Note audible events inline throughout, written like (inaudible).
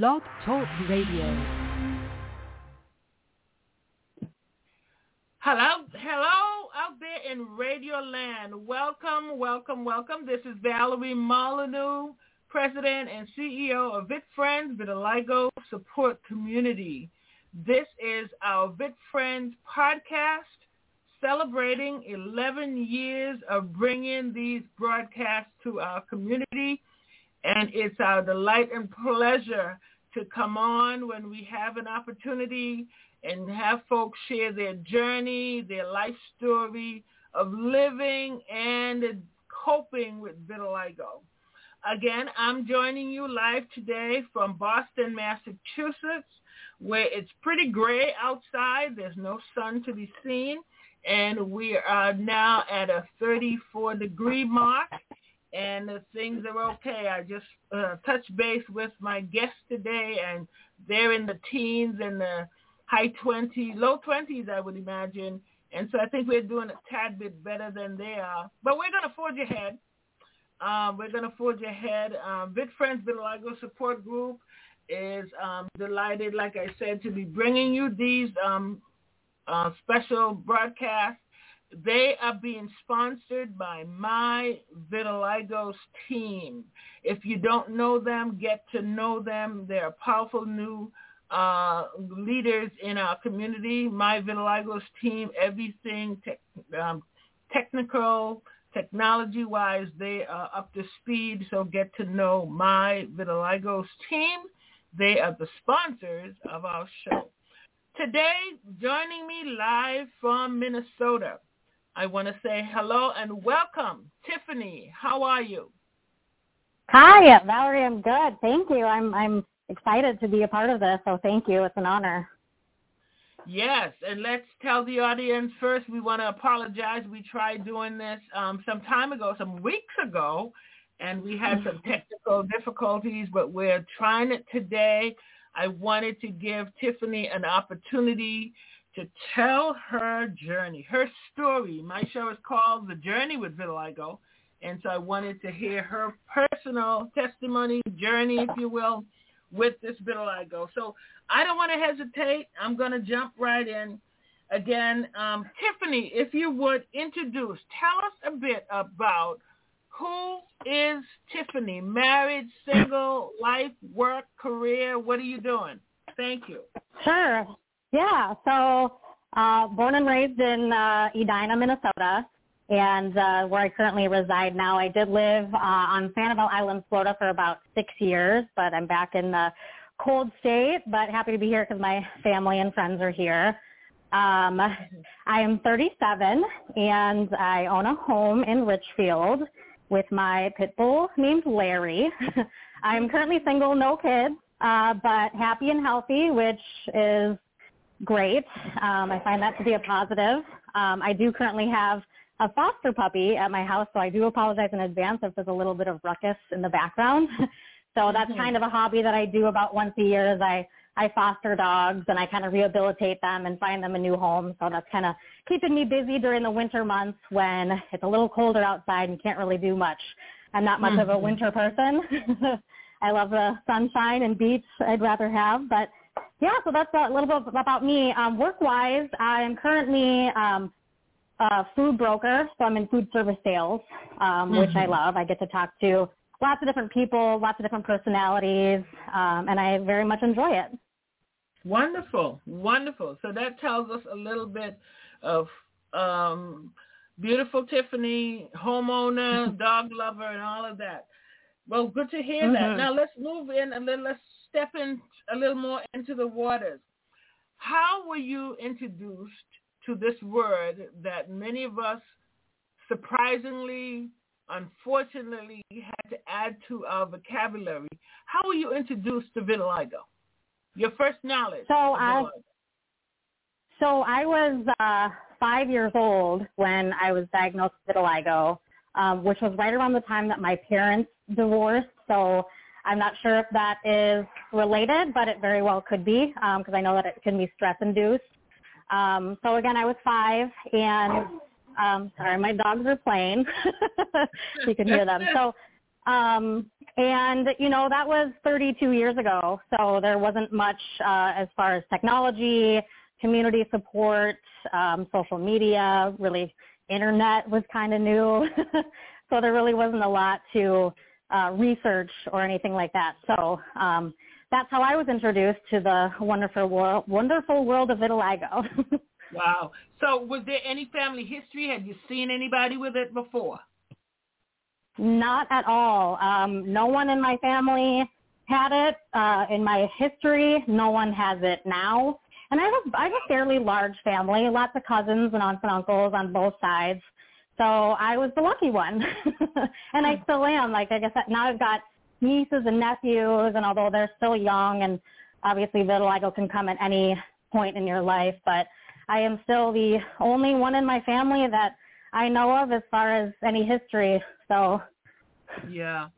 Blog Talk Radio. Hello, hello out there in Radio Land. Welcome, welcome, welcome. This is Valerie Molyneux, President and CEO of Vit Friends Vitiligo Support Community. This is our Vit Friends podcast celebrating 11 years of bringing these broadcasts to our community and it's uh, our delight and pleasure to come on when we have an opportunity and have folks share their journey, their life story of living and coping with vitiligo. Again, I'm joining you live today from Boston, Massachusetts, where it's pretty gray outside. There's no sun to be seen. And we are now at a 34 degree mark and things are okay. I just uh, touched base with my guests today, and they're in the teens and the high 20s, low 20s, I would imagine. And so I think we're doing a tad bit better than they are. But we're going to forge ahead. Um, we're going to forge ahead. Um, Vit Friends Vitiligo Support Group is um, delighted, like I said, to be bringing you these um, uh, special broadcasts they are being sponsored by My Vitiligo's team. If you don't know them, get to know them. They're powerful new uh, leaders in our community. My Vitiligo's team, everything te- um, technical, technology-wise, they are up to speed. So get to know My Vitiligo's team. They are the sponsors of our show. Today, joining me live from Minnesota, I want to say hello and welcome. Tiffany, how are you? Hi, Valerie. I'm good. Thank you. I'm I'm excited to be a part of this. So thank you. It's an honor. Yes, and let's tell the audience first. We want to apologize. We tried doing this um, some time ago, some weeks ago, and we had some (laughs) technical difficulties, but we're trying it today. I wanted to give Tiffany an opportunity to tell her journey, her story. My show is called The Journey with Vitiligo. And so I wanted to hear her personal testimony, journey, if you will, with this vitiligo. So I don't want to hesitate. I'm going to jump right in. Again, um, Tiffany, if you would introduce, tell us a bit about who is Tiffany? Married, single, life, work, career? What are you doing? Thank you. Sure. Yeah, so uh, born and raised in uh, Edina, Minnesota, and uh, where I currently reside now. I did live uh, on Sanibel Island, Florida for about six years, but I'm back in the cold state, but happy to be here because my family and friends are here. Um, I am 37 and I own a home in Richfield with my pit bull named Larry. (laughs) I'm currently single, no kids, uh, but happy and healthy, which is great. Um, I find that to be a positive. Um, I do currently have a foster puppy at my house, so I do apologize in advance if there's a little bit of ruckus in the background. (laughs) so that's mm-hmm. kind of a hobby that I do about once a year. Is I I foster dogs and I kind of rehabilitate them and find them a new home. So that's kind of keeping me busy during the winter months when it's a little colder outside and you can't really do much. I'm not much mm-hmm. of a mm-hmm. winter person. (laughs) I love the sunshine and beach. I'd rather have, but yeah, so that's a little bit about me. Um, work-wise, I am currently um, a food broker, so I'm in food service sales, um, mm-hmm. which I mm-hmm. love. I get to talk to lots of different people, lots of different personalities, um, and I very much enjoy it. Wonderful, wonderful. So that tells us a little bit of um, beautiful Tiffany, homeowner, (laughs) dog lover, and all of that. Well, good to hear mm-hmm. that. Now let's move in and then let's step in a little more into the waters. How were you introduced to this word that many of us surprisingly, unfortunately, had to add to our vocabulary? How were you introduced to vitiligo? Your first knowledge. So I, so I was uh, five years old when I was diagnosed with vitiligo, um, which was right around the time that my parents divorced. So I'm not sure if that is related, but it very well could be because um, I know that it can be stress-induced. Um, so again, I was five, and um, sorry, my dogs are playing. (laughs) you can hear them. So um, And, you know, that was 32 years ago. So there wasn't much uh, as far as technology, community support, um, social media, really internet was kind of new. (laughs) so there really wasn't a lot to uh, research or anything like that. So um, that's how I was introduced to the wonderful world, wonderful world of vitiligo. (laughs) wow. So was there any family history? Had you seen anybody with it before? Not at all. Um, no one in my family had it. Uh, in my history, no one has it now. And I have, I have a fairly large family, lots of cousins and aunts and uncles on both sides. So I was the lucky one. (laughs) and I hmm. still am. Like I guess now I've got nieces and nephews, and although they're still young, and obviously vitiligo can come at any point in your life, but I am still the only one in my family that I know of as far as any history. So yeah.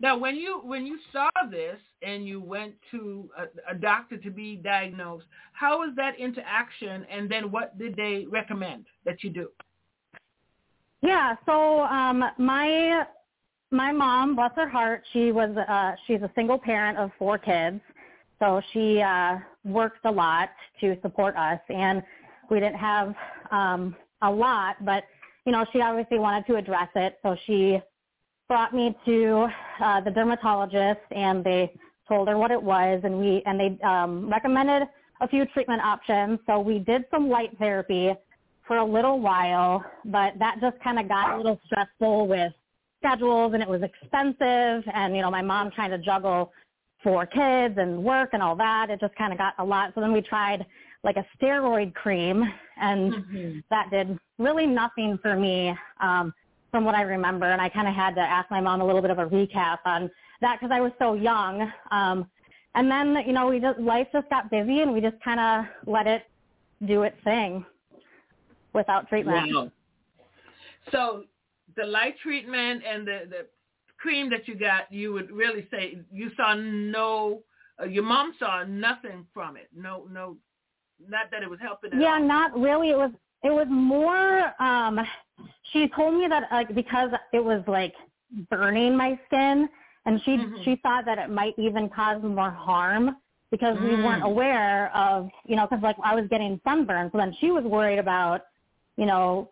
Now, when you when you saw this and you went to a, a doctor to be diagnosed, how was that interaction? And then what did they recommend that you do? Yeah. So um, my my mom, bless her heart, she was uh, she's a single parent of four kids, so she uh, works a lot to support us, and we didn't have um, a lot, but you know, she obviously wanted to address it, so she brought me to uh, the dermatologist, and they told her what it was, and we and they um, recommended a few treatment options. So we did some light therapy for a little while, but that just kind of got a little stressful with schedules, and it was expensive, and you know, my mom trying to juggle four kids and work and all that. It just kind of got a lot. So then we tried like a steroid cream, and mm-hmm. that did really nothing for me um, from what I remember. And I kind of had to ask my mom a little bit of a recap on that because I was so young. Um, and then, you know, we just life just got busy, and we just kind of let it do its thing without treatment. Wow. So the light treatment and the the cream that you got, you would really say you saw no. Uh, your mom saw nothing from it. No, no not that it was helping. yeah, all. not really. It was it was more. um She told me that like because it was like burning my skin, and she mm-hmm. she thought that it might even cause more harm because mm. we weren't aware of you know because like I was getting sunburn, so then she was worried about you know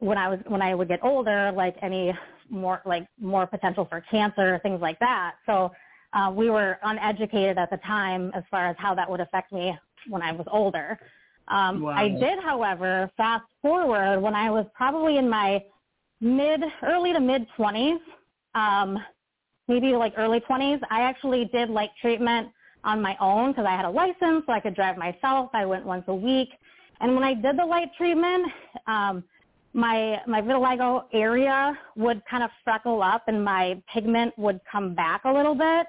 when I was when I would get older, like any more like more potential for cancer, things like that. So uh, we were uneducated at the time as far as how that would affect me when I was older. Um, wow. I did, however, fast forward when I was probably in my mid, early to mid 20s, um, maybe like early 20s. I actually did like treatment on my own because I had a license, so I could drive myself. I went once a week, and when I did the light treatment, um, my my vitiligo area would kind of freckle up, and my pigment would come back a little bit.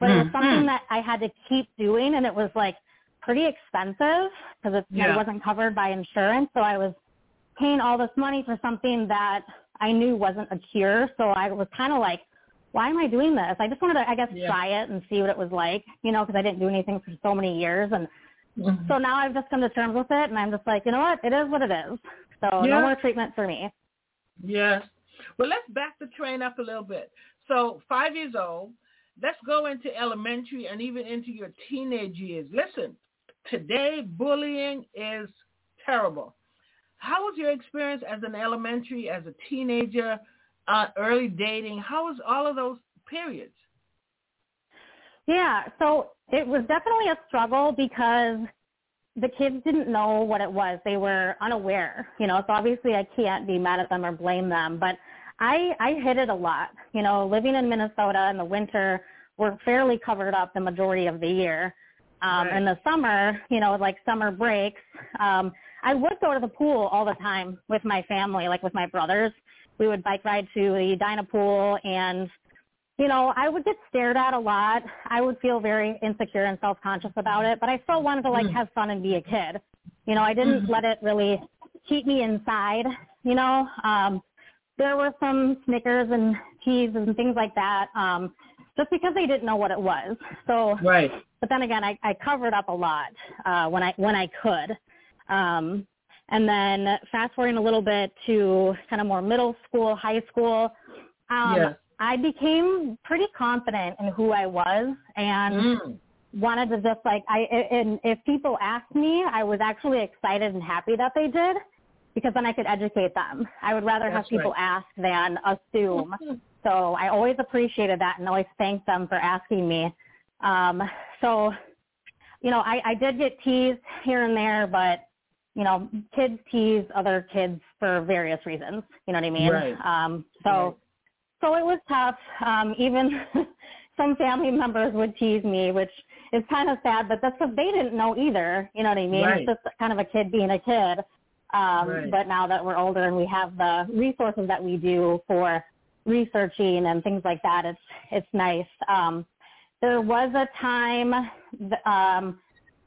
But mm-hmm. it was something that I had to keep doing, and it was like pretty expensive because it, yeah. it wasn't covered by insurance. So I was paying all this money for something that I knew wasn't a cure. So I was kind of like, why am I doing this? I just wanted to, I guess, yeah. try it and see what it was like, you know, because I didn't do anything for so many years. And mm-hmm. so now I've just come to terms with it, and I'm just like, you know what? It is what it is. So yeah. no more treatment for me. Yes. Well, let's back the train up a little bit. So five years old, let's go into elementary and even into your teenage years. Listen, Today, bullying is terrible. How was your experience as an elementary, as a teenager, uh, early dating? How was all of those periods? Yeah, so it was definitely a struggle because the kids didn't know what it was. They were unaware, you know, so obviously I can't be mad at them or blame them, but I I hit it a lot. You know, living in Minnesota in the winter, we're fairly covered up the majority of the year. Um, right. In the summer, you know, like summer breaks, um, I would go to the pool all the time with my family, like with my brothers. We would bike ride to the Edina pool and, you know, I would get stared at a lot. I would feel very insecure and self-conscious about it, but I still wanted to like mm. have fun and be a kid. You know, I didn't mm-hmm. let it really keep me inside, you know. Um, there were some Snickers and teas and things like that. Um, just because they didn't know what it was. So, right. But then again, I, I covered up a lot uh, when I when I could. Um, and then fast forwarding a little bit to kind of more middle school, high school. Um, yes. I became pretty confident in who I was and mm. wanted to just like I and if people asked me, I was actually excited and happy that they did because then I could educate them. I would rather That's have people right. ask than assume. (laughs) so I always appreciated that and always thanked them for asking me. Um, so, you know, I, I did get teased here and there, but you know, kids tease other kids for various reasons. You know what I mean? Right. Um, so, right. So it was tough. Um, even (laughs) some family members would tease me, which is kind of sad, but that's because they didn't know either. You know what I mean? Right. It's just kind of a kid being a kid. Um, right. But now that we're older and we have the resources that we do for researching and things like that, it's it's nice. Um, there was a time um,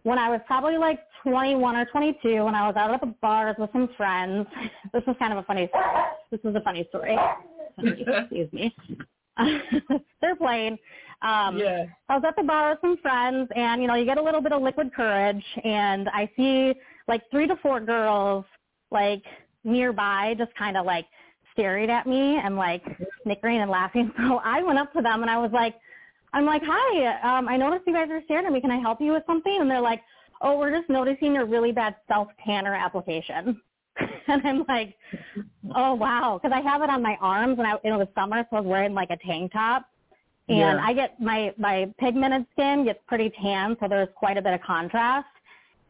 when I was probably like 21 or 22 when I was out at the bars with some friends. (laughs) This is kind of a funny story. This is a funny story. (laughs) Excuse me. (laughs) They're playing. Um, yeah. I was at the bar with some friends, and you know, you get a little bit of liquid courage, and I see like three to four girls like nearby, just kind of like staring at me and like snickering and laughing. (laughs) So I went up to them and I was like, I'm like, hi, um, I noticed you guys are staring at me. Can I help you with something? And they're like, oh, we're just noticing your really bad self tanner application. (laughs) and I'm like, oh wow, because I have it on my arms, and I, it was summer, so I was wearing like a tank top, and yeah. I get my my pigmented skin gets pretty tan, so there's quite a bit of contrast.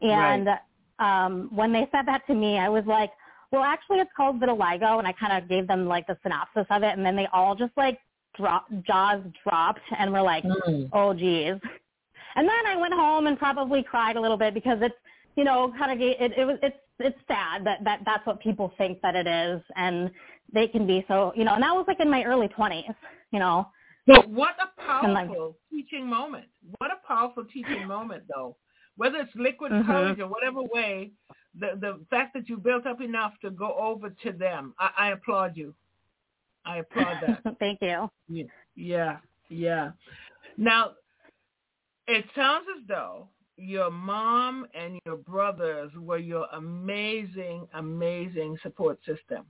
And right. um, when they said that to me, I was like, well, actually, it's called vitiligo, and I kind of gave them like the synopsis of it, and then they all just like drop jaws dropped and were like, mm. oh geez. And then I went home and probably cried a little bit because it's you know kind of it, it was it's it's sad that that that's what people think that it is, and they can be so you know. And that was like in my early twenties, you know. But what a powerful like, teaching moment! What a powerful teaching moment, though. Whether it's liquid mm-hmm. courage or whatever way, the the fact that you built up enough to go over to them, I, I applaud you. I applaud that. (laughs) Thank you. Yeah, yeah. Now, it sounds as though your mom and your brothers were your amazing, amazing support system.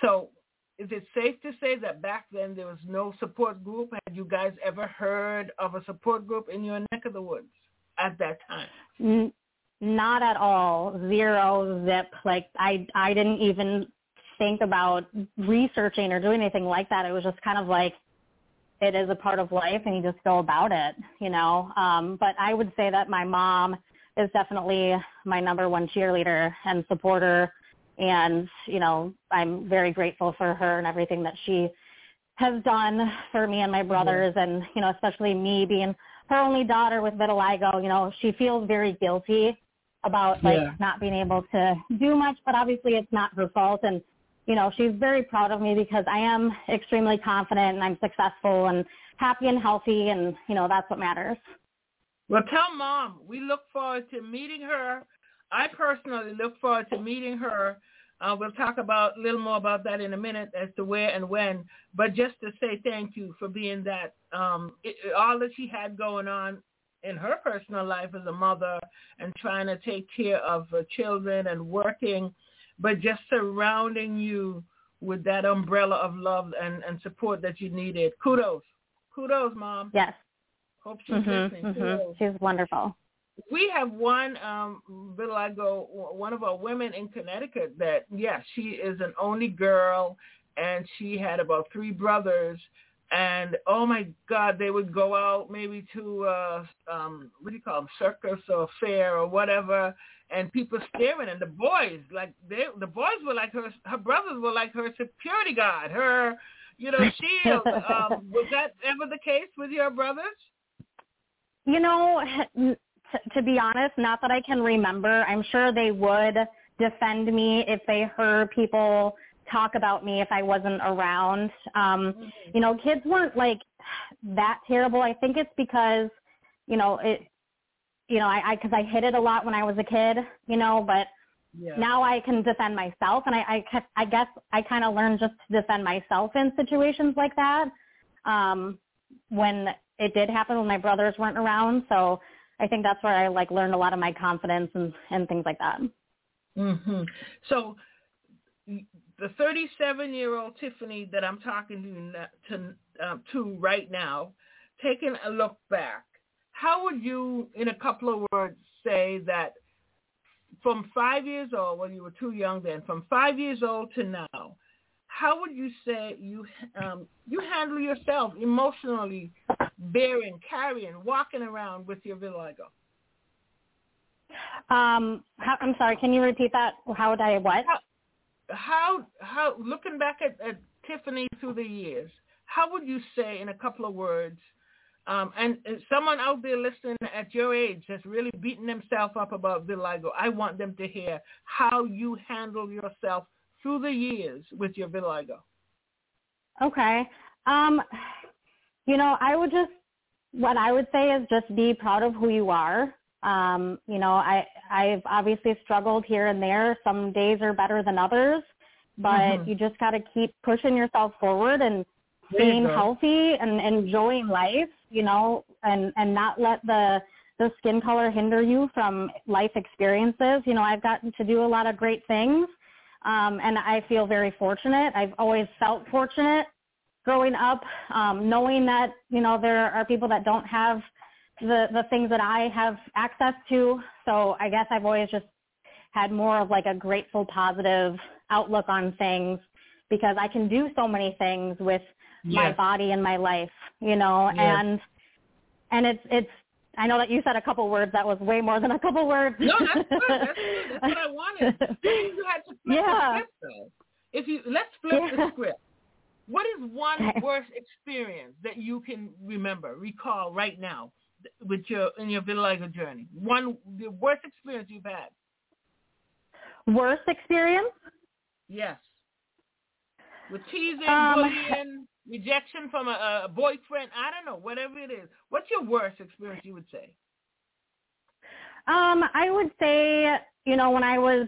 So is it safe to say that back then there was no support group? Had you guys ever heard of a support group in your neck of the woods at that time? not at all. Zero zip. Like I, I didn't even think about researching or doing anything like that. It was just kind of like it is a part of life and you just go about it, you know. Um, but I would say that my mom is definitely my number one cheerleader and supporter. And, you know, I'm very grateful for her and everything that she has done for me and my brothers yeah. and, you know, especially me being her only daughter with vitiligo, you know, she feels very guilty about like yeah. not being able to do much, but obviously it's not her fault. And you know, she's very proud of me because I am extremely confident and I'm successful and happy and healthy and, you know, that's what matters. Well, tell mom, we look forward to meeting her. I personally look forward to meeting her. Uh, we'll talk about a little more about that in a minute as to where and when. But just to say thank you for being that, um, it, all that she had going on in her personal life as a mother and trying to take care of her children and working but just surrounding you with that umbrella of love and, and support that you needed. Kudos. Kudos, Mom. Yes. Hope she's mm-hmm, listening. Mm-hmm. She's wonderful. We have one um vitiligo one of our women in Connecticut that yes, yeah, she is an only girl and she had about three brothers and oh my god they would go out maybe to uh um what do you call them circus or fair or whatever and people staring and the boys like they the boys were like her her brothers were like her security guard her you know shield (laughs) um was that ever the case with your brothers you know t- to be honest not that i can remember i'm sure they would defend me if they heard people talk about me if I wasn't around. Um, mm-hmm. you know, kids weren't like that terrible. I think it's because, you know, it, you know, I, I, cause I hit it a lot when I was a kid, you know, but yeah. now I can defend myself. And I, I, I guess I kind of learned just to defend myself in situations like that. Um, when it did happen when my brothers weren't around. So I think that's where I like learned a lot of my confidence and, and things like that. Mhm. So the 37-year-old Tiffany that I'm talking to to, uh, to right now, taking a look back, how would you, in a couple of words, say that from five years old, well, you were too young then, from five years old to now, how would you say you um, you handle yourself emotionally, bearing, carrying, walking around with your vitiligo? Um, how, I'm sorry. Can you repeat that? How would I what? How how, how looking back at, at Tiffany through the years, how would you say in a couple of words? Um, and, and someone out there listening at your age that's really beating themselves up about vitiligo, I want them to hear how you handle yourself through the years with your vitiligo? Okay. Um, you know, I would just, what I would say is just be proud of who you are. Um, you know, I, I've obviously struggled here and there. Some days are better than others, but mm-hmm. you just got to keep pushing yourself forward and being healthy and enjoying life, you know, and, and not let the, the skin color hinder you from life experiences. You know, I've gotten to do a lot of great things um, and I feel very fortunate. I've always felt fortunate growing up, um, knowing that you know there are people that don't have the the things that I have access to. So I guess I've always just had more of like a grateful, positive outlook on things because I can do so many things with yes. my body and my life, you know, yes. and and it's it's I know that you said a couple words. That was way more than a couple words. No, that's good. That's good. That's what I (laughs) wanted. You had to flip yeah. the script, though. If you let's flip yeah. the script. What is one okay. worst experience that you can remember, recall right now, with your in your vitiligo journey? One the worst experience you've had. Worst experience? Yes. With teasing, um, bullying, rejection from a, a boyfriend. I don't know, whatever it is. What's your worst experience? You would say. Um, I would say, you know, when I was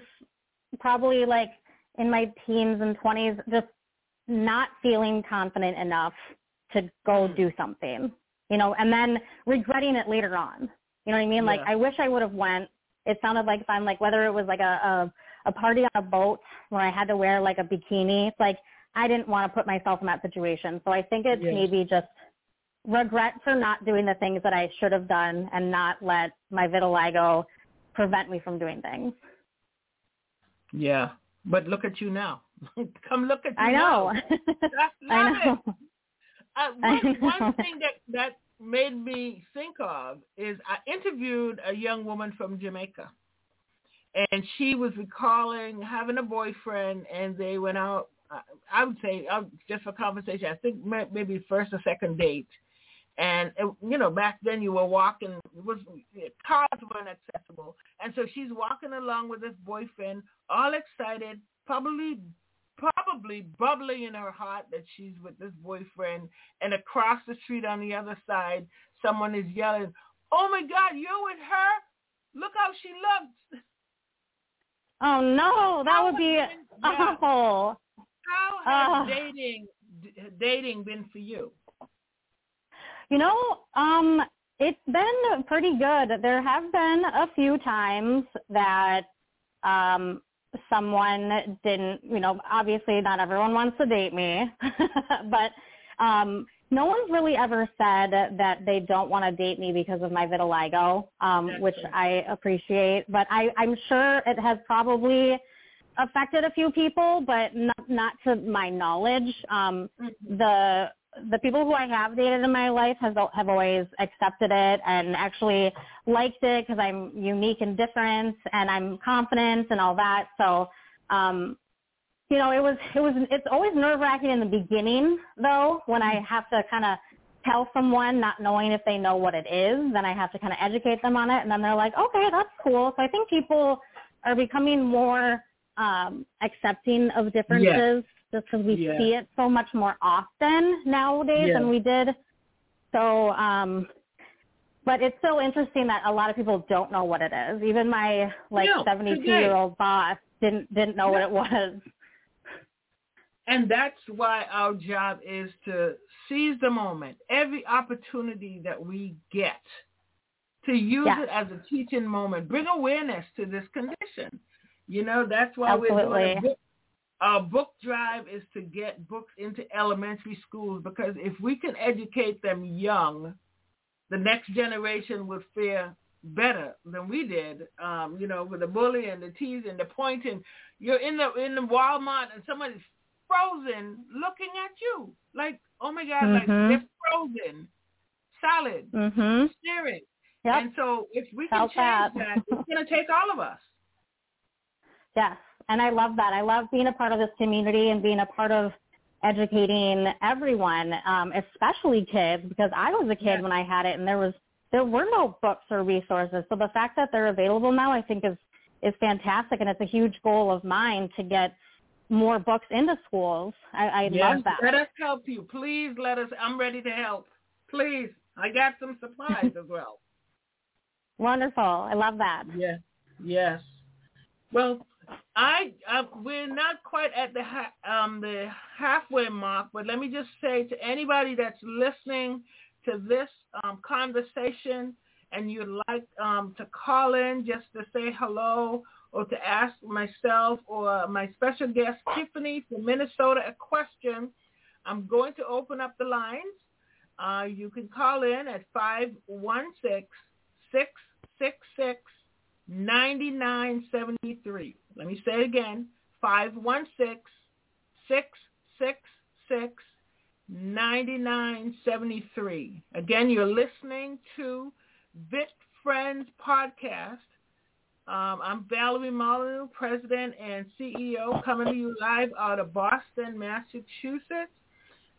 probably like in my teens and twenties, just not feeling confident enough to go mm. do something, you know, and then regretting it later on. You know what I mean? Like I wish I would have went. It sounded like fun, like whether it was like a, a a party on a boat where I had to wear like a bikini. It's like I didn't want to put myself in that situation. So I think it's yes. maybe just regret for not doing the things that I should have done and not let my vitiligo prevent me from doing things. Yeah, but look at you now. (laughs) Come look at you (laughs) I know. I know. Uh, (laughs) one, one thing that that made me think of is I interviewed a young woman from Jamaica, and she was recalling having a boyfriend, and they went out I would say uh, just for conversation, I think maybe first or second date. And you know, back then you were walking, it was cars weren't accessible, and so she's walking along with this boyfriend, all excited, probably probably bubbling in her heart that she's with this boyfriend, and across the street on the other side, someone is yelling, "Oh my God, you're with her! Look how she looks!" Oh no, that would be awful. How has uh, dating dating been for you? You know, um, it's been pretty good. There have been a few times that um, someone didn't, you know, obviously not everyone wants to date me, (laughs) but um, no one's really ever said that they don't want to date me because of my vitiligo, um, which I appreciate. But I, I'm sure it has probably affected a few people, but not, not to my knowledge. Um, mm-hmm. The the people who I have dated in my life has have always accepted it and actually liked it because I'm unique and different and I'm confident and all that. So, um, you know, it was it was it's always nerve wracking in the beginning though when I mm-hmm. have to kind of tell someone not knowing if they know what it is. Then I have to kind of educate them on it, and then they're like, okay, that's cool. So I think people are becoming more um, accepting of differences yes. just because we see it so much more often nowadays than we did. So, um, but it's so interesting that a lot of people don't know what it is. Even my like 72 year old boss didn't didn't know what it was. And that's why our job is to seize the moment, every opportunity that we get, to use it as a teaching moment, bring awareness to this condition. You know, that's why Absolutely. we're doing a book. our book drive is to get books into elementary schools because if we can educate them young, the next generation would fare better than we did. Um, you know, with the bullying, the teasing, the pointing. You're in the in the Walmart and somebody's frozen looking at you like, oh my God, mm-hmm. like they're frozen, solid, mm-hmm. staring. Yep. And so if we can change that, that it's going to take all of us. Yes, and I love that. I love being a part of this community and being a part of educating everyone, um, especially kids, because I was a kid when I had it, and there was there were no books or resources. So the fact that they're available now, I think, is is fantastic, and it's a huge goal of mine to get more books into schools. I, I yes, love that. Let us help you. Please let us. I'm ready to help. Please. I got some supplies as well. (laughs) Wonderful. I love that. Yes. Yes. Well, I uh, we're not quite at the ha- um, the halfway mark, but let me just say to anybody that's listening to this um, conversation and you'd like um, to call in just to say hello or to ask myself or my special guest Tiffany from Minnesota a question, I'm going to open up the lines. Uh, you can call in at 516 666 9973. Let me say it again, 516-666-9973. Again, you're listening to Vit Friends Podcast. Um, I'm Valerie Molyneux, President and CEO, coming to you live out of Boston, Massachusetts.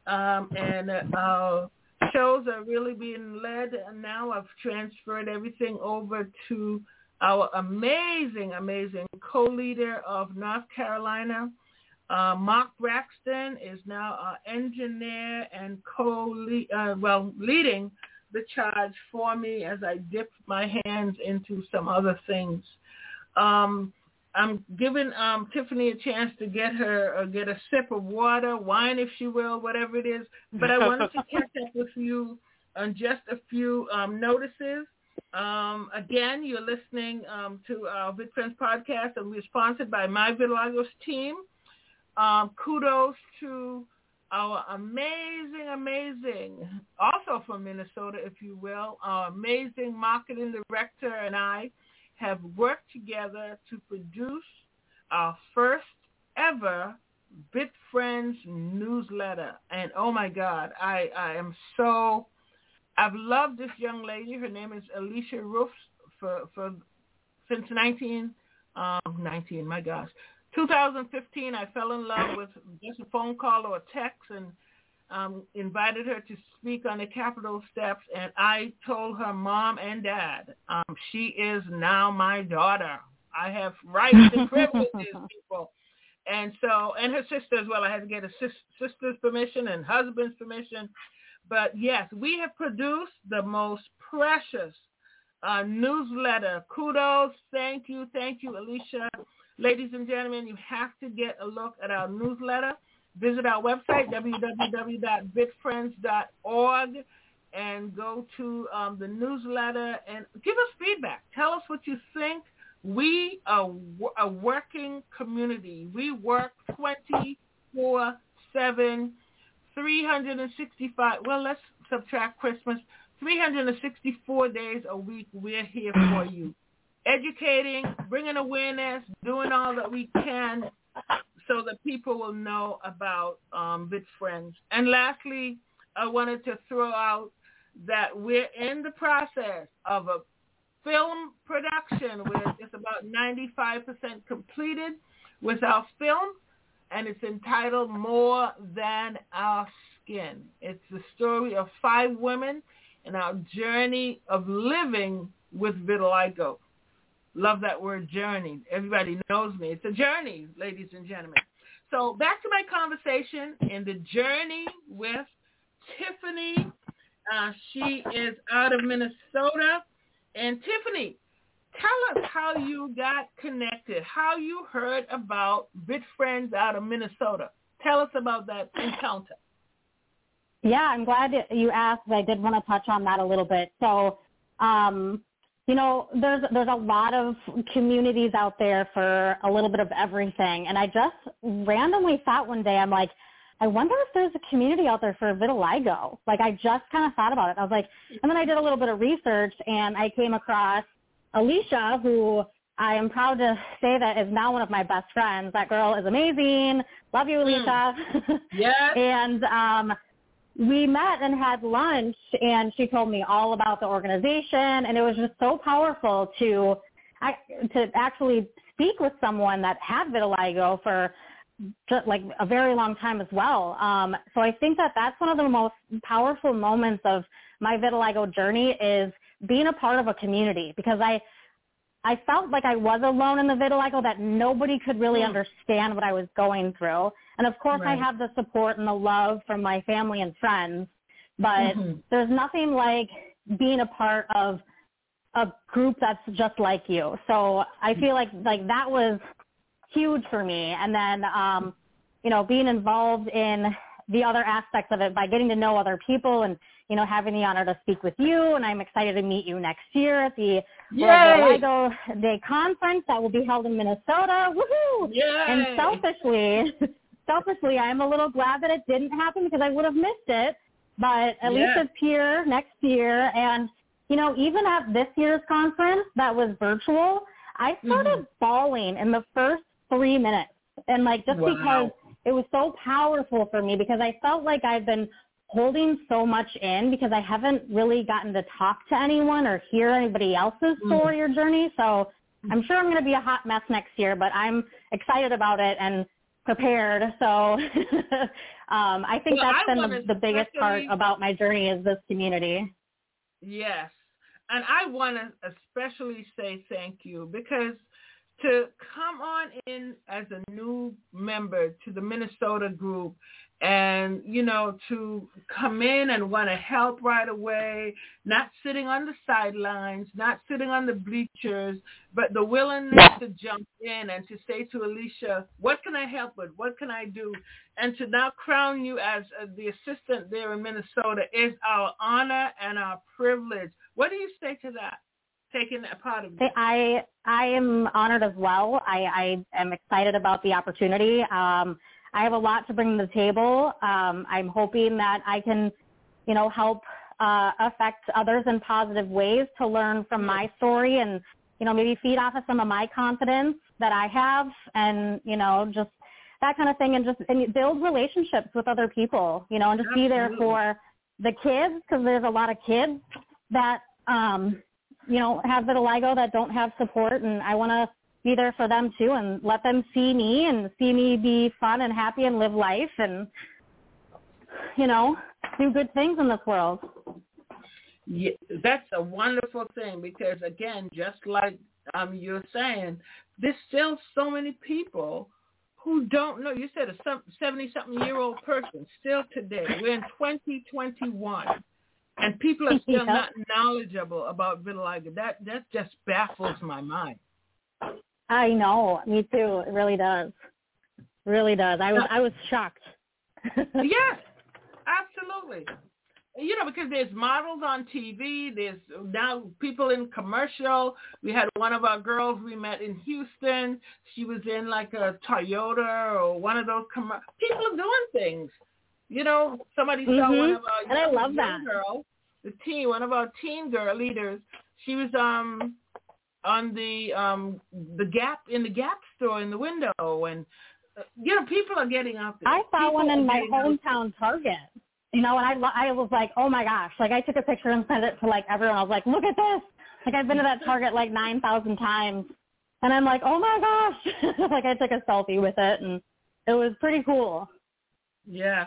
Um, and uh, shows are really being led now. I've transferred everything over to our amazing, amazing co-leader of North Carolina. Uh, Mark Braxton is now our engineer and co uh, well, leading the charge for me as I dip my hands into some other things. Um, I'm giving um, Tiffany a chance to get her uh, get a sip of water, wine if she will, whatever it is. But I wanted to (laughs) catch up with you on just a few um, notices. Um, again, you're listening um, to our VitFriends podcast, and we're sponsored by My Vitiligo's team. Um, kudos to our amazing, amazing, also from Minnesota, if you will, our amazing marketing director and I have worked together to produce our first ever VitFriends newsletter. And oh my God, I, I am so I've loved this young lady. Her name is Alicia Roufs for for since 19 um 19. My gosh, 2015. I fell in love with just a phone call or a text and um, invited her to speak on the Capitol steps, and I told her mom and dad, um, she is now my daughter. I have rights and (laughs) privileges, people. And so, and her sister as well. I had to get a sis- sister's permission and husband's permission. But yes, we have produced the most precious uh, newsletter. Kudos. Thank you. Thank you, Alicia. Ladies and gentlemen, you have to get a look at our newsletter. Visit our website, www.vitfriends.org, and go to um, the newsletter and give us feedback. Tell us what you think. We are a working community. We work 24-7 365, well, let's subtract Christmas, 364 days a week, we're here (clears throat) for you. Educating, bringing awareness, doing all that we can so that people will know about um, VitFriends. And lastly, I wanted to throw out that we're in the process of a film production where it's about 95% completed with our film and it's entitled More Than Our Skin. It's the story of five women and our journey of living with vitiligo. Love that word journey. Everybody knows me. It's a journey, ladies and gentlemen. So back to my conversation in the journey with Tiffany. Uh, she is out of Minnesota. And Tiffany, tell us how you got connected, how you heard about VitFriends out of Minnesota. Tell us about that encounter. Yeah, I'm glad you asked. I did want to touch on that a little bit. So um, you know, there's there's a lot of communities out there for a little bit of everything, and I just randomly thought one day, I'm like, I wonder if there's a community out there for vitiligo. Like I just kind of thought about it. I was like, and then I did a little bit of research, and I came across Alicia, who I am proud to say that is now one of my best friends. That girl is amazing. Love you, Alicia. Mm. (laughs) Yes. and um, we met and had lunch and she told me all about the organization and it was just so powerful to I, to actually speak with someone that had vitiligo for just like a very long time as well. Um, so I think that that's one of the most powerful moments of my vitiligo journey is being a part of a community because I I felt like I was alone in the vitiligo that nobody could really understand what I was going through. And of course right. I have the support and the love from my family and friends, but mm-hmm. there's nothing like being a part of a group that's just like you. So I feel like like that was huge for me. And then um, you know, being involved in the other aspects of it by getting to know other people and you know having the honor to speak with you and I'm excited to meet you next year at the Lego Day conference that will be held in Minnesota. Woohoo! Yay! And selfishly, (laughs) selfishly, I'm a little glad that it didn't happen because I would have missed it. But at least it's here next year. And, you know, even at this year's conference that was virtual, I started mm-hmm. bawling in the first three minutes. And like just wow. because it was so powerful for me because I felt like I've been holding so much in because I haven't really gotten to talk to anyone or hear anybody else's mm-hmm. story or journey. So I'm sure I'm going to be a hot mess next year, but I'm excited about it and prepared. So (laughs) um, I think well, that's I been the, the biggest part about my journey is this community. Yes. And I want to especially say thank you because to come on in as a new member to the Minnesota group and you know to come in and want to help right away not sitting on the sidelines not sitting on the bleachers but the willingness to jump in and to say to alicia what can i help with? What can i do? And to now crown you as uh, the assistant there in minnesota is our honor and our privilege. What do you say to that? Taking a part of this? i i am honored as well. I i am excited about the opportunity. Um I have a lot to bring to the table. Um, I'm hoping that I can, you know, help uh, affect others in positive ways to learn from my story and, you know, maybe feed off of some of my confidence that I have and, you know, just that kind of thing and just and build relationships with other people, you know, and just Absolutely. be there for the kids because there's a lot of kids that, um, you know, have vitiligo that don't have support and I want to be there for them too and let them see me and see me be fun and happy and live life and you know do good things in this world. Yeah, that's a wonderful thing because again just like um you're saying there's still so many people who don't know. You said a 70 something year old person still today. We're in 2021 and people are (laughs) still not knowledgeable about vitiligo. That that just baffles my mind I know. Me too. It really does. Really does. I was I was shocked. (laughs) yes, absolutely. You know, because there's models on TV. There's now people in commercial. We had one of our girls we met in Houston. She was in like a Toyota or one of those. Com- people are doing things. You know, somebody mm-hmm. saw one of our and I love that girl, the teen, one of our teen girl leaders. She was um on the um the Gap in the Gap store in the window, and uh, you know people are getting out there. I saw people one in my hometown Target. You know, and I I was like, oh my gosh! Like I took a picture and sent it to like everyone. I was like, look at this! Like I've been to that (laughs) Target like nine thousand times, and I'm like, oh my gosh! (laughs) like I took a selfie with it, and it was pretty cool. Yeah,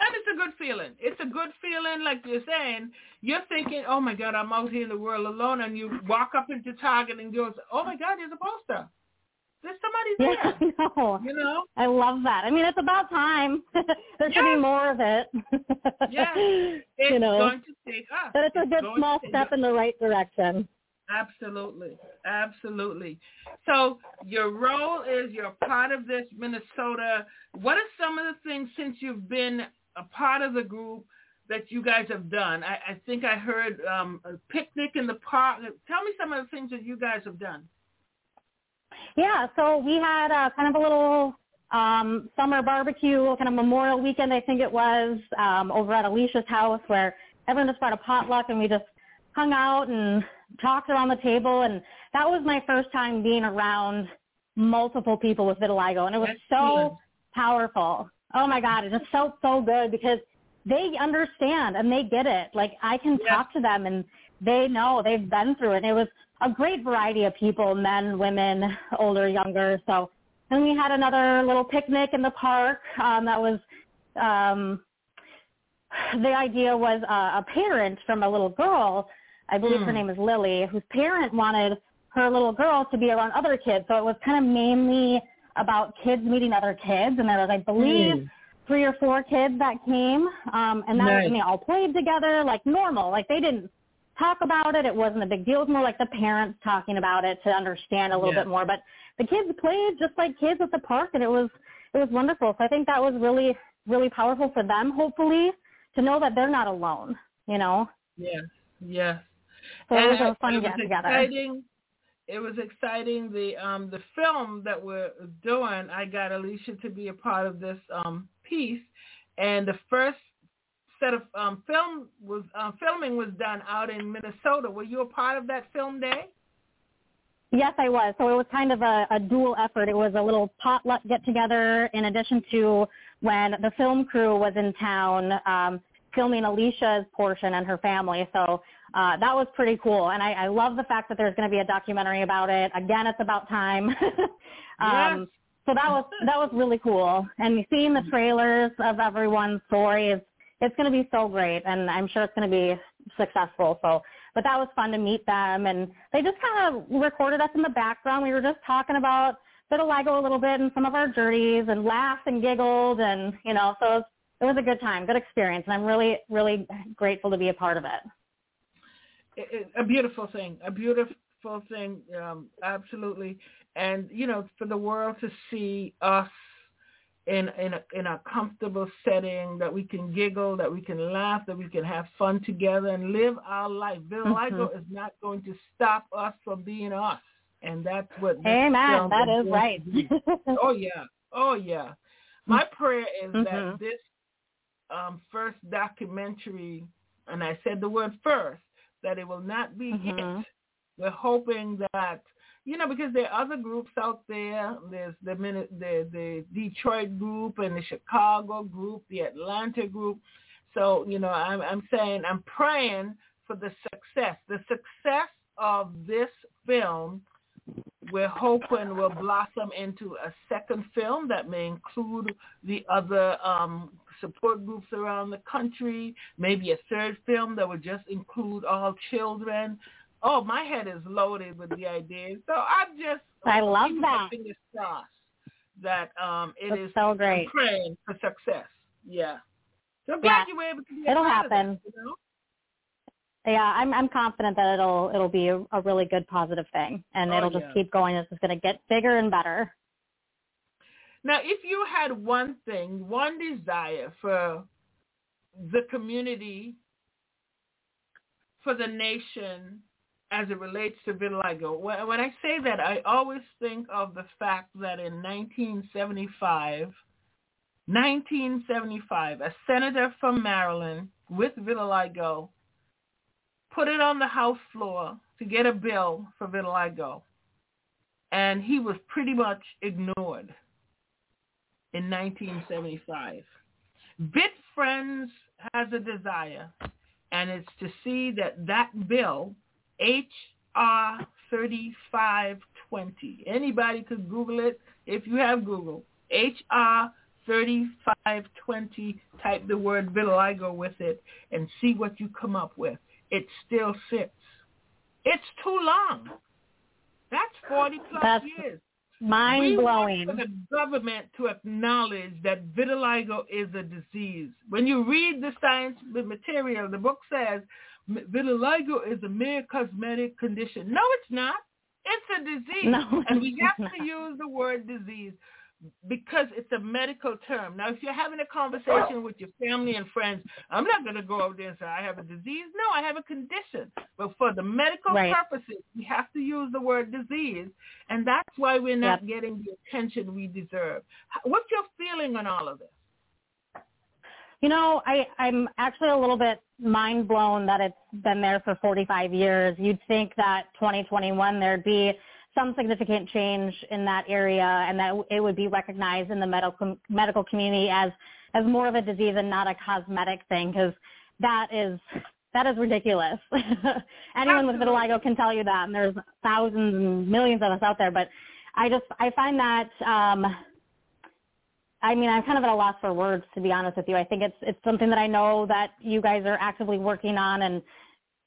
and it's a good feeling. It's a good feeling, like you're saying. You're thinking, oh my God, I'm out here in the world alone, and you walk up into Target and goes, oh my God, there's a poster. There's somebody there. (laughs) Yeah, I know. You know? I love that. I mean, it's about time. (laughs) there should be more of it. (laughs) yeah. It's you know, going to take us. But it's, it's a good small step in the right direction. Absolutely. Absolutely. So your role is you're part of this Minnesota. What are some of the things since you've been a part of the group that you guys have done. I, I think I heard um, a picnic in the park. Tell me some of the things that you guys have done. Yeah, so we had uh, kind of a little um, summer barbecue, kind of Memorial Weekend, I think it was, um, over at Alicia's house where everyone just brought a potluck and we just hung out and talked around the table. And that was my first time being around multiple people with vitiligo, and it was so powerful. Oh my God, it just felt so good because they understand and they get it. Like I can talk to them and they know they've been through it. it was a great variety of people, men, women, older, younger. So then we had another little picnic in the park. Um, that was um, the idea was uh, a parent from a little girl. I believe mm. her hmm. name is Lily, whose parent wanted her little girl to be around other kids. So it was kind of mainly about kids meeting other kids, and there was, I believe, mm. three or four kids that came, um, and that nice. was, they all played together like normal. Like they didn't talk about it. It wasn't a big deal. It was more like the parents talking about it to understand a little yeah. bit more. But the kids played just like kids at the park, and it was it was wonderful. So I think that was really really powerful for them. Hopefully, to know that they're not alone. You know. Yeah. Yeah. So and it was a fun get together. It was exciting. The um the film that we're doing, I got Alicia to be a part of this um piece, and the first set of um film was uh, filming was done out in Minnesota. Were you a part of that film day? Yes, I was. So it was kind of a, a dual effort. It was a little potluck get together in addition to when the film crew was in town um, filming Alicia's portion and her family. So uh, that was pretty cool. And I, I love the fact that there's going to be a documentary about it. Again, it's about time. (laughs) um, yes. So that was that was really cool. And seeing the trailers of everyone's stories, it's going to be so great, and I'm sure it's going to be successful. So, but that was fun to meet them, and they just kind of recorded us in the background. We were just talking about vitiligo a little bit and some of our journeys, and laughed and giggled, and you know, so it was, it was a good time, good experience, and I'm really really grateful to be a part of it a beautiful thing, a beautiful thing, um, absolutely. And you know, for the world to see us in in a, in a comfortable setting that we can giggle, that we can laugh, that we can have fun together and live our life. Vitiligo mm-hmm. is not going to stop us from being us, and that's what. Amen. That is, right. oh yeah. Oh yeah. My prayer is mm-hmm. that this um, first documentary, and I said the word first, that it will not be mm-hmm. hit. We're hoping that you know because there are other groups out there. There's the the the Detroit group and the Chicago group, the Atlanta group. So you know I'm I'm saying I'm praying for the success. The success of this film we're hoping will blossom into a second film that may include the other um, support groups around the country, maybe a third film that would just include all children. Oh, my head is loaded with the ideas. So I'm just I love that. Fingers crossed that um, it That's is so great. I'm praying for success. Yeah. So I'm glad yeah. you were able to It'll happen. It, you know? Yeah, I'm I'm confident that it'll it'll be a, a really good positive thing, and oh, it'll just yeah. keep going. It's just going to get bigger and better. Now, if you had one thing, one desire for the community, for the nation, as it relates to vitiligo, when I say that, I always think of the fact that in 1975, 1975, a senator from Maryland with vitiligo put it on the House floor to get a bill for vitiligo, and he was pretty much ignored in 1975. VIT Friends has a desire, and it's to see that that bill, H.R. 3520, anybody could Google it if you have Google, H.R. 3520, type the word vitiligo with it and see what you come up with. It still sits. It's too long. That's 40 plus That's, years. Mind blowing. Want the government to acknowledge that vitiligo is a disease. When you read the science material, the book says vitiligo is a mere cosmetic condition. No, it's not. It's a disease. No, and (laughs) we have to use the word disease. Because it's a medical term. Now, if you're having a conversation with your family and friends, I'm not going to go over there and say I have a disease. No, I have a condition. But for the medical right. purposes, we have to use the word disease, and that's why we're not yep. getting the attention we deserve. What's your feeling on all of this? You know, I, I'm actually a little bit mind blown that it's been there for 45 years. You'd think that 2021 there'd be some significant change in that area and that it would be recognized in the medical medical community as as more of a disease and not a cosmetic thing because that is that is ridiculous. (laughs) Anyone with vitiligo can tell you that, and there's thousands and millions of us out there. But I just I find that um, I mean I'm kind of at a loss for words to be honest with you. I think it's it's something that I know that you guys are actively working on and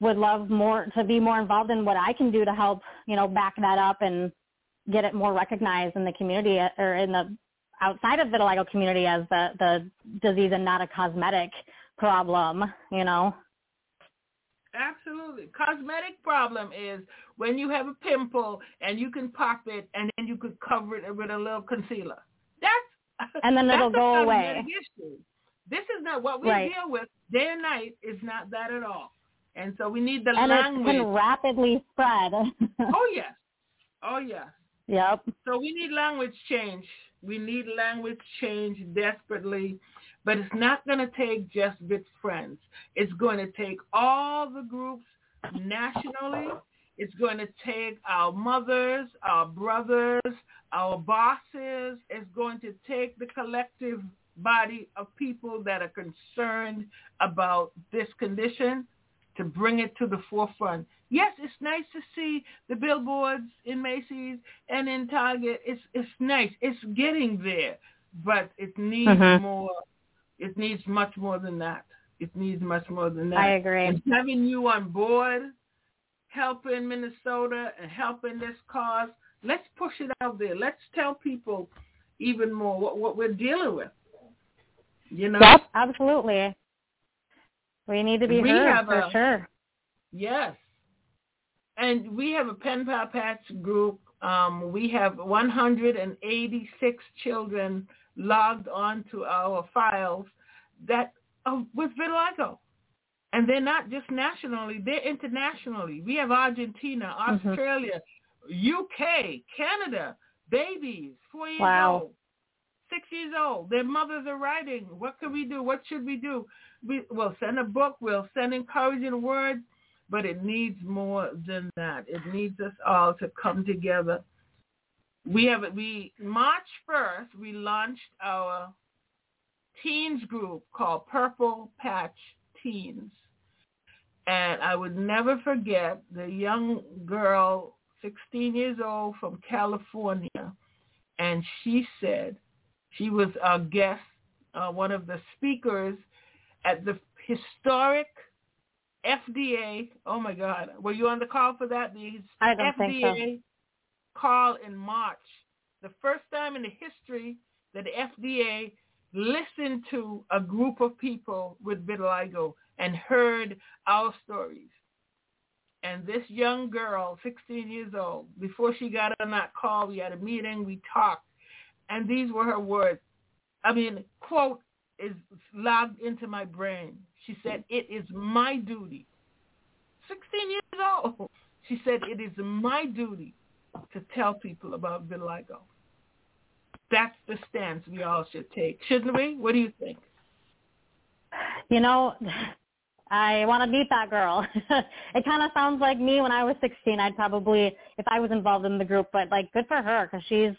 would love more to be more involved in what I can do to help, you know, back that up and get it more recognized in the community uh, or in the outside of vitiligo community as the the disease and not a cosmetic problem, you know. Absolutely. Cosmetic problem is when you have a pimple and you can pop it and then you could cover it with a little concealer. That's and then (laughs) it'll go away. Issue. This is not what we right. deal with day and night. Is not that at all. And so we need the and language. And it can rapidly spread. (laughs) oh, yes. Oh, yes. Yep. So we need language change. We need language change desperately. But it's not going to take just VIT friends. It's going to take all the groups nationally. It's going to take our mothers, our brothers, our bosses. It's going to take the collective body of people that are concerned about this condition to bring it to the forefront. Yes, it's nice to see the billboards in Macy's and in Target. It's it's nice. It's getting there, but it needs mm-hmm. more. It needs much more than that. It needs much more than that. I agree. And having you on board, helping Minnesota and helping this cause, let's push it out there. Let's tell people even more what, what we're dealing with. You know? Yep, absolutely. We need to be we heard for a, sure. Yes. And we have a pen pal patch group. Um, we have 186 children logged onto our files that are with vitiligo. And they're not just nationally, they're internationally. We have Argentina, mm-hmm. Australia, mm-hmm. UK, Canada, babies, four years wow. old, six years old. Their mothers are writing, what can we do? What should we do? we, will send a book, we'll send encouraging words, but it needs more than that. It needs us all to come together. We have we March 1st, we launched our teens group called Purple Patch Teens. And I would never forget the young girl, 16 years old from California. And she said, she was a guest, uh, one of the speakers at the historic FDA. Oh my God, were you on the call for that? The I don't FDA think so. call in March, the first time in the history that the FDA listened to a group of people with vitiligo and heard our stories. And this young girl, 16 years old, before she got on that call, we had a meeting, we talked, and these were her words. I mean, quote, is logged into my brain. She said, it is my duty. 16 years old. She said, it is my duty to tell people about vitiligo. That's the stance we all should take, shouldn't we? What do you think? You know, I want to meet that girl. (laughs) it kind of sounds like me when I was 16. I'd probably, if I was involved in the group, but like good for her because she's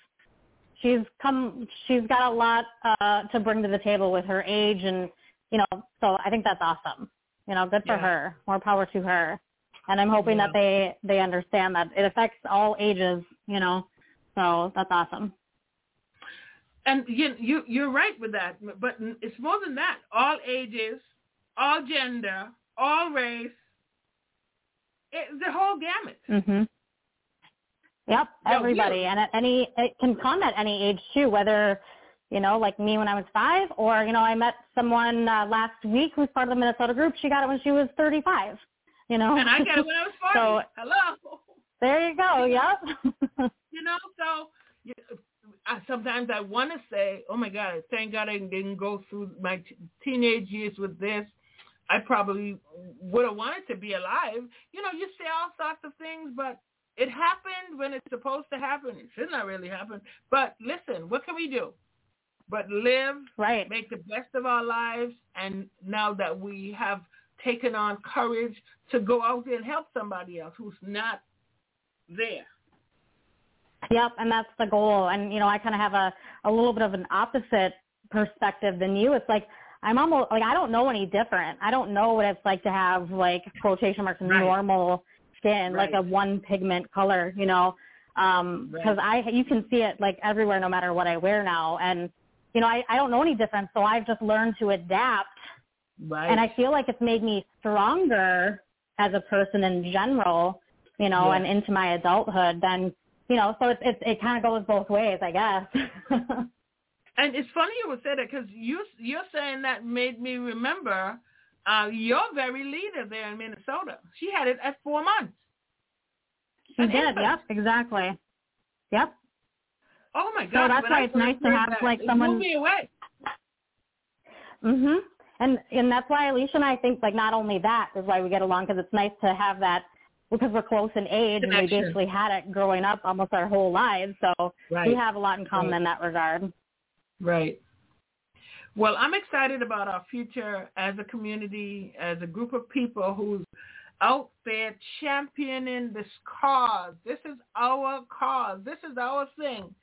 she's come she's got a lot uh to bring to the table with her age and you know so i think that's awesome. You know good for yeah. her. More power to her. And i'm hoping yeah. that they they understand that it affects all ages you know. So that's awesome. And you you you're right with that. But it's more than that. All ages all gender all race. It, the whole gamut. Mhm Yep, everybody, and at any it can come at any age too. Whether you know, like me when I was five, or you know, I met someone uh, last week who's part of the Minnesota group. She got it when she was thirty-five. You know, and I got it when I was (laughs) forty. so, Hello. There you go. Yep. (laughs) you know, so I, sometimes I want to say, oh my God, thank God I didn't go through my t- teenage years with this. I probably would have wanted to be alive. You know, you say all sorts of things, but it happened when it's supposed to happen. It should not really happen. But listen, what can we do? But live, right. make the best of our lives. And now that we have taken on courage to go out there and help somebody else who's not there. Yep, and that's the goal. And you know, I kind of have a a little bit of an opposite perspective than you. It's like I'm almost like I don't know any different. I don't know what it's like to have like quotation marks right. normal skin, right. like a one pigment color, you know. Um because right. I you can see it like everywhere no matter what I wear now and you know, I I don't know any different, so I've just learned to adapt. Right. And I feel like it's made me stronger as a person in general, you know, and into my adulthood than you know, so it it, it kind of goes both ways, I guess. (laughs) and it's funny you would say that because you you're saying that made me remember uh, your very leader there in Minnesota. She had it at four months. She An did. Infant. Yep. Exactly. Yep. Oh my God! So that's why it's nice to have that, like someone. Move me away. Mhm. And and that's why Alicia and I think like not only that is why we get along because it's nice to have that because we're close in age Connection. and we basically had it growing up almost our whole lives. So right. we have a lot in common right. in that regard. Right. Well, I'm excited about our future as a community, as a group of people who's out there championing this cause. This is our cause. This is our thing.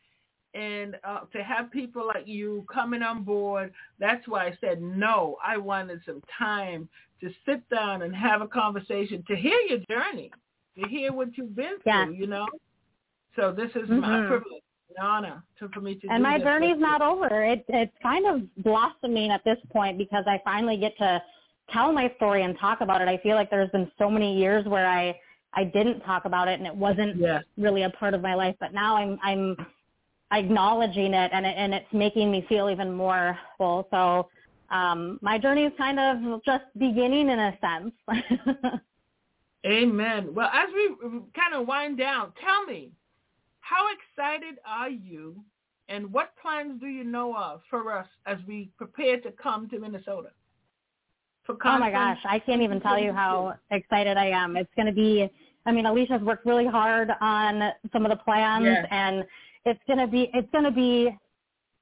And uh, to have people like you coming on board, that's why I said no. I wanted some time to sit down and have a conversation, to hear your journey, to hear what you've been yeah. through, you know? So this is mm-hmm. my privilege, to, for me to And my journey's not over. It, it's kind of blossoming at this point because I finally get to tell my story and talk about it. I feel like there's been so many years where I I didn't talk about it and it wasn't yes. really a part of my life, but now I'm I'm acknowledging it and it, and it's making me feel even more full. So um, my journey is kind of just beginning in a sense. (laughs) Amen. Well, as we kind of wind down, tell me, how excited are you and what plans do you know of for us as we prepare to come to Minnesota? For oh my gosh, I can't even tell you how excited I am. It's going to be, I mean, Alicia's worked really hard on some of the plans yes. and it's going to be, it's going to be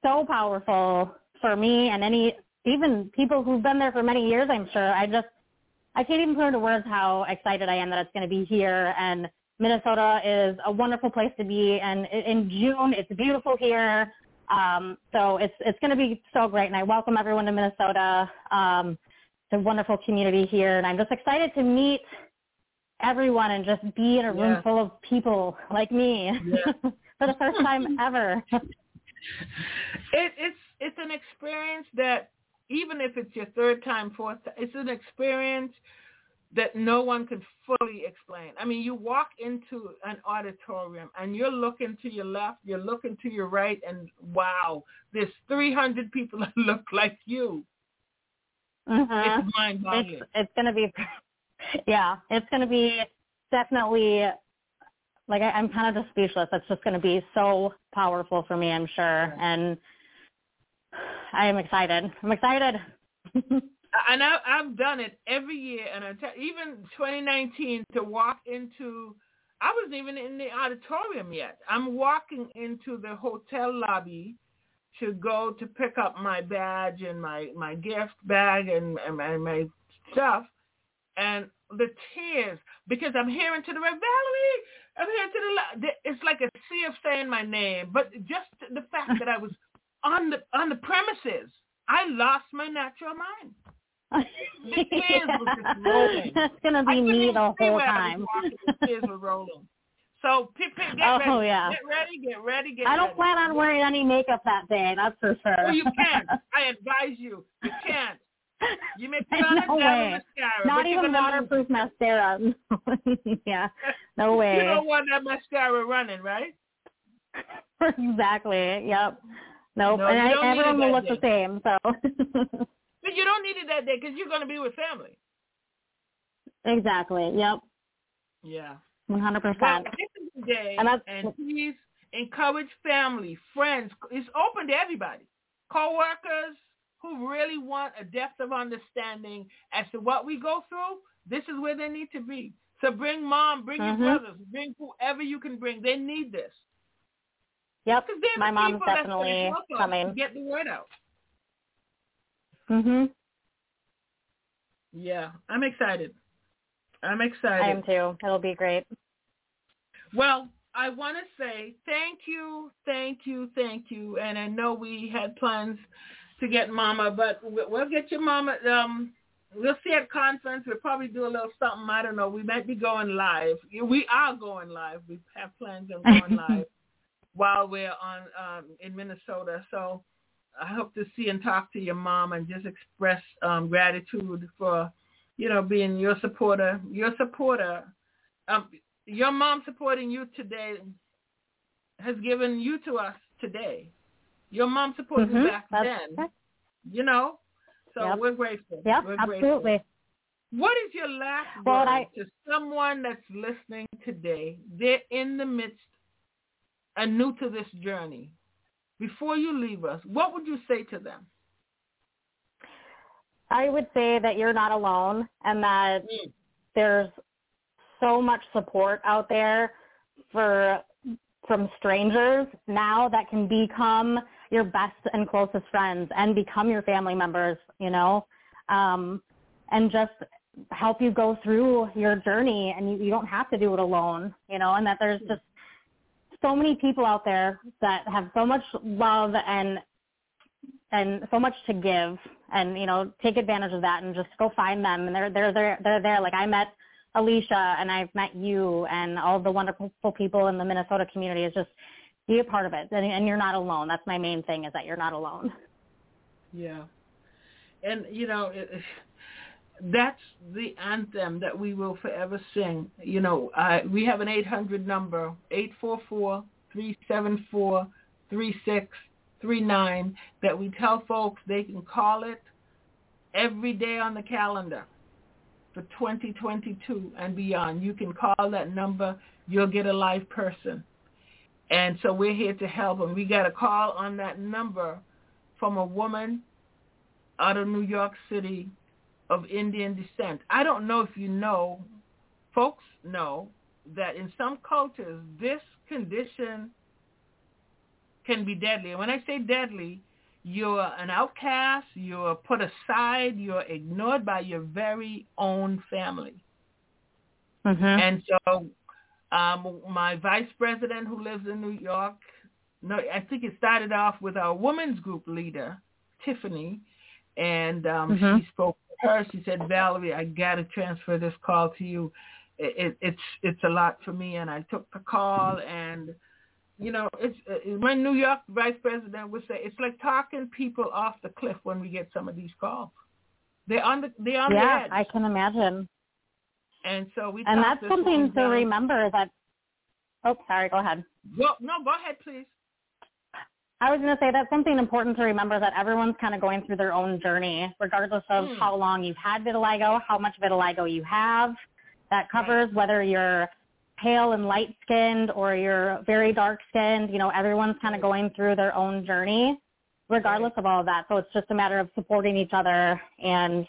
so powerful for me and any even people who've been there for many years, I'm sure. I just, I can't even put into words how excited I am that it's going to be here. And Minnesota is a wonderful place to be. And in June, it's beautiful here. Um, so it's it's going to be so great. And I welcome everyone to Minnesota. Um, it's a wonderful community here, and I'm just excited to meet everyone and just be in a room yeah. full of people like me yeah. (laughs) for the first time ever. it, it's it's an experience that even if it's your third time, fourth, it's an experience that no one can fully explain. I mean, you walk into an auditorium and you're looking to your left, you're looking to your right, and wow, there's 300 people (laughs) that look like you. Mm-hmm. It's mind-boggling. It's, it's going to be, (laughs) yeah, it's going to be definitely, like I, I'm kind of just speechless. It's just going to be so powerful for me, I'm sure. And (sighs) I am excited. I'm excited. (laughs) and I, I've done it every year, and I tell, even 2019 to walk into. I wasn't even in the auditorium yet. I'm walking into the hotel lobby to go to pick up my badge and my my gift bag and, and my, my stuff, and the tears because I'm hearing to the right Valerie. I'm hearing to the. It's like a sea of saying my name, but just the fact that I was (laughs) on the on the premises. I lost my natural mind. Tears (laughs) yeah. were just rolling. That's gonna be me the whole time. the tears were rolling. So pick, pick, get oh, ready. Yeah. Get ready, get ready, get I don't plan on wearing any makeup that day, that's for sure. Oh, you can't. (laughs) I advise you. You can't. You may put (laughs) on no a way. mascara. Not even waterproof lose. mascara. yeah. No way. You don't want that mascara running, right? exactly. Yep. Nope. No, and I, everyone will look the same. So. You don't need it that day because you're going to be with family. exactly. Yep. Yeah. One hundred percent. this is the day, And that's- and please, encourage family, friends. It's open to everybody. Co-workers who really want a depth of understanding as to what we go through, this is where they need to be. So bring mom, bring mm-hmm. your brothers, bring whoever you can bring. They need this. Yep, my mom's definitely coming. get the word out. Mhm. Yeah, I'm excited. I'm excited. I am too. It'll be great. Well, I want to say thank you, thank you, thank you. And I know we had plans to get Mama, but we'll get your Mama. Um, we'll see at conference. We'll probably do a little something. I don't know. We might be going live. We are going live. We have plans on going (laughs) live while we're on um, in Minnesota. So I hope to see and talk to your mom and just express um, gratitude for, you know, being your supporter. Your supporter. Um, your mom supporting you today has given you to us today. Your mom supported mm-hmm. you back That's then. You know? So yep. we're grateful. Yeah, absolutely. Grateful. What is your last well, word I, to someone that's listening today? They're in the midst and new to this journey. Before you leave us, what would you say to them? I would say that you're not alone and that mm. there's so much support out there for from strangers now that can become your best and closest friends and become your family members, you know, um, and just help you go through your journey and you, you don't have to do it alone, you know, and that there's just so many people out there that have so much love and and so much to give and you know take advantage of that and just go find them and they're they're they're they're there like I met Alicia and I've met you and all the wonderful people in the Minnesota community is just be a part of it and, and you're not alone. That's my main thing is that you're not alone. Yeah. And you know, it, that's the anthem that we will forever sing. You know, I, we have an 800 number, 844-374-3639 that we tell folks they can call it every day on the calendar for 2022 and beyond. You can call that number. You'll get a live person. And so we're here to help them. We got a call on that number from a woman out of New York City of Indian descent. I don't know if you know, folks know that in some cultures this condition can be deadly. And when I say deadly, you're an outcast, you're put aside, you're ignored by your very own family. Mm-hmm. And so um, my vice president who lives in New York, no, I think it started off with our women's group leader, Tiffany, and um, mm-hmm. she spoke her. She said, Valerie, I got to transfer this call to you. It, it, it's it's a lot for me, and I took the call and – you know, it's uh, my New York vice president would say it's like talking people off the cliff when we get some of these calls. They're on the they're on yeah, the edge. I can imagine. And so we and that's something to remember that. Oh, sorry. Go ahead. Well, no, go ahead, please. I was going to say that's something important to remember that everyone's kind of going through their own journey, regardless of mm. how long you've had vitiligo, how much vitiligo you have. That covers right. whether you're pale and light skinned or you're very dark skinned, you know, everyone's kind of going through their own journey regardless of all of that. So it's just a matter of supporting each other and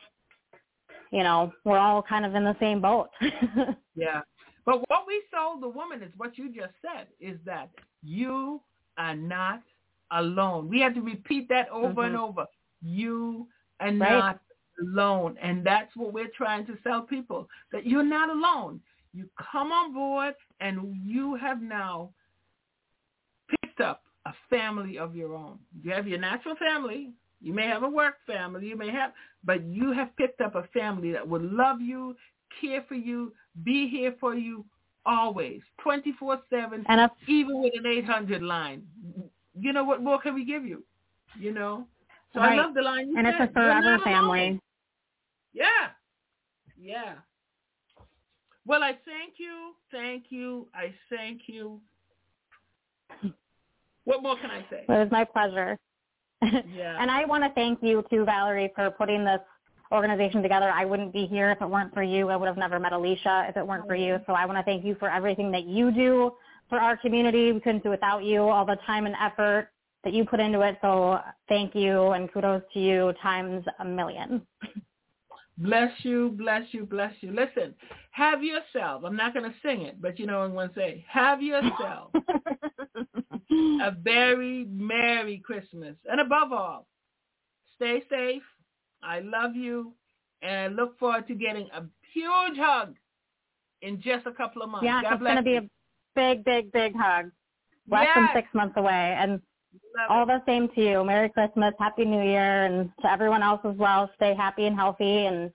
you know, we're all kind of in the same boat. (laughs) yeah. But what we told the woman is what you just said is that you are not alone. We have to repeat that over mm-hmm. and over. You are right. not alone. And that's what we're trying to tell people, that you're not alone. You come on board and you have now picked up a family of your own. You have your natural family. You may have a work family. You may have, but you have picked up a family that will love you, care for you, be here for you always, 24-7, and even with an 800 line. You know, what more can we give you? You know? So right. I love the line And said. it's a forever family. Yeah. Yeah. Well, I thank you. Thank you. I thank you. What more can I say? It was my pleasure. Yeah. and I want to thank you too, Valerie, for putting this organization together. I wouldn't be here if it weren't for you. I would have never met Alicia if it weren't for you. Mm-hmm. So I want to thank you for everything that you do for our community. We couldn't do without you, all the time and effort that you put into it. So thank you and kudos to you times a million. Bless you, bless you, bless you. Listen, have yourself, I'm not going to sing it, but you know I'm going to say, have yourself (laughs) a very Merry Christmas. And above all, stay safe. I love you. And I look forward to getting a huge hug in just a couple of months. Yeah, God it's going to be a big, big, big hug. Less yes. than six months away. And Love all it. the same to you. Merry Christmas, Happy New Year, and to everyone else as well. Stay happy and healthy. And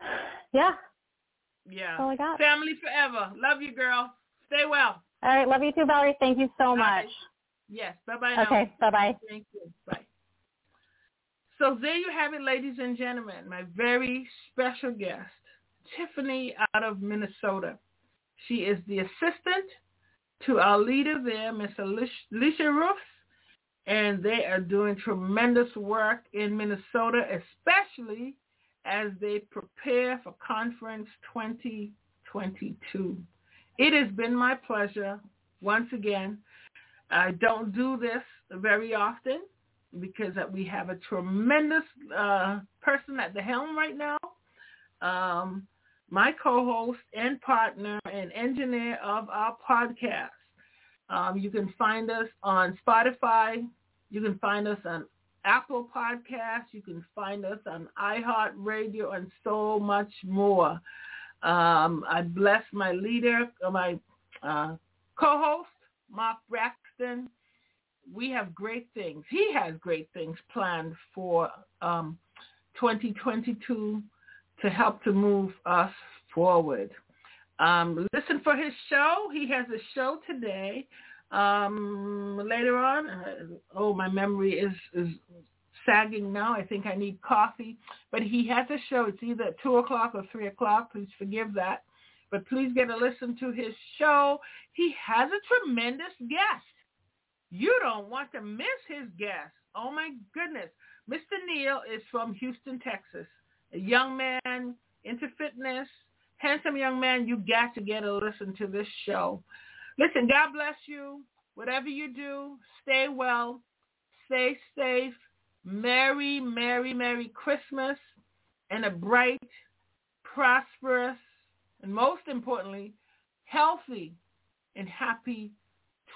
(sighs) yeah. Yeah. All I got. Family forever. Love you, girl. Stay well. All right. Love you too, Valerie. Thank you so much. Yes. Bye-bye Okay. Bye-bye. Thank you. Bye. So there you have it, ladies and gentlemen. My very special guest, Tiffany out of Minnesota. She is the assistant to our leader there, Miss Alicia Roufs, and they are doing tremendous work in Minnesota, especially as they prepare for Conference 2022. It has been my pleasure once again. I don't do this very often because we have a tremendous uh, person at the helm right now. Um, my co-host and partner and engineer of our podcast. Um, you can find us on Spotify. You can find us on Apple Podcasts. You can find us on iHeartRadio and so much more. Um, I bless my leader, my uh, co-host, Mark Braxton. We have great things. He has great things planned for um, 2022 to help to move us forward. Um, listen for his show. He has a show today. Um, later on, uh, oh, my memory is, is sagging now. I think I need coffee. But he has a show. It's either at 2 o'clock or 3 o'clock. Please forgive that. But please get a listen to his show. He has a tremendous guest. You don't want to miss his guest. Oh, my goodness. Mr. Neal is from Houston, Texas a young man into fitness, handsome young man, you got to get a listen to this show. Listen, God bless you. Whatever you do, stay well, stay safe. Merry, merry, merry Christmas and a bright, prosperous, and most importantly, healthy and happy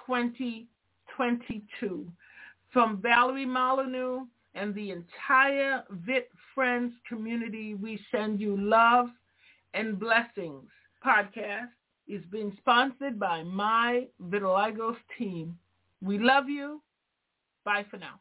2022. From Valerie Molyneux and the entire VIT Friends community, we send you love and blessings. Podcast is being sponsored by my Vitiligos team. We love you. Bye for now.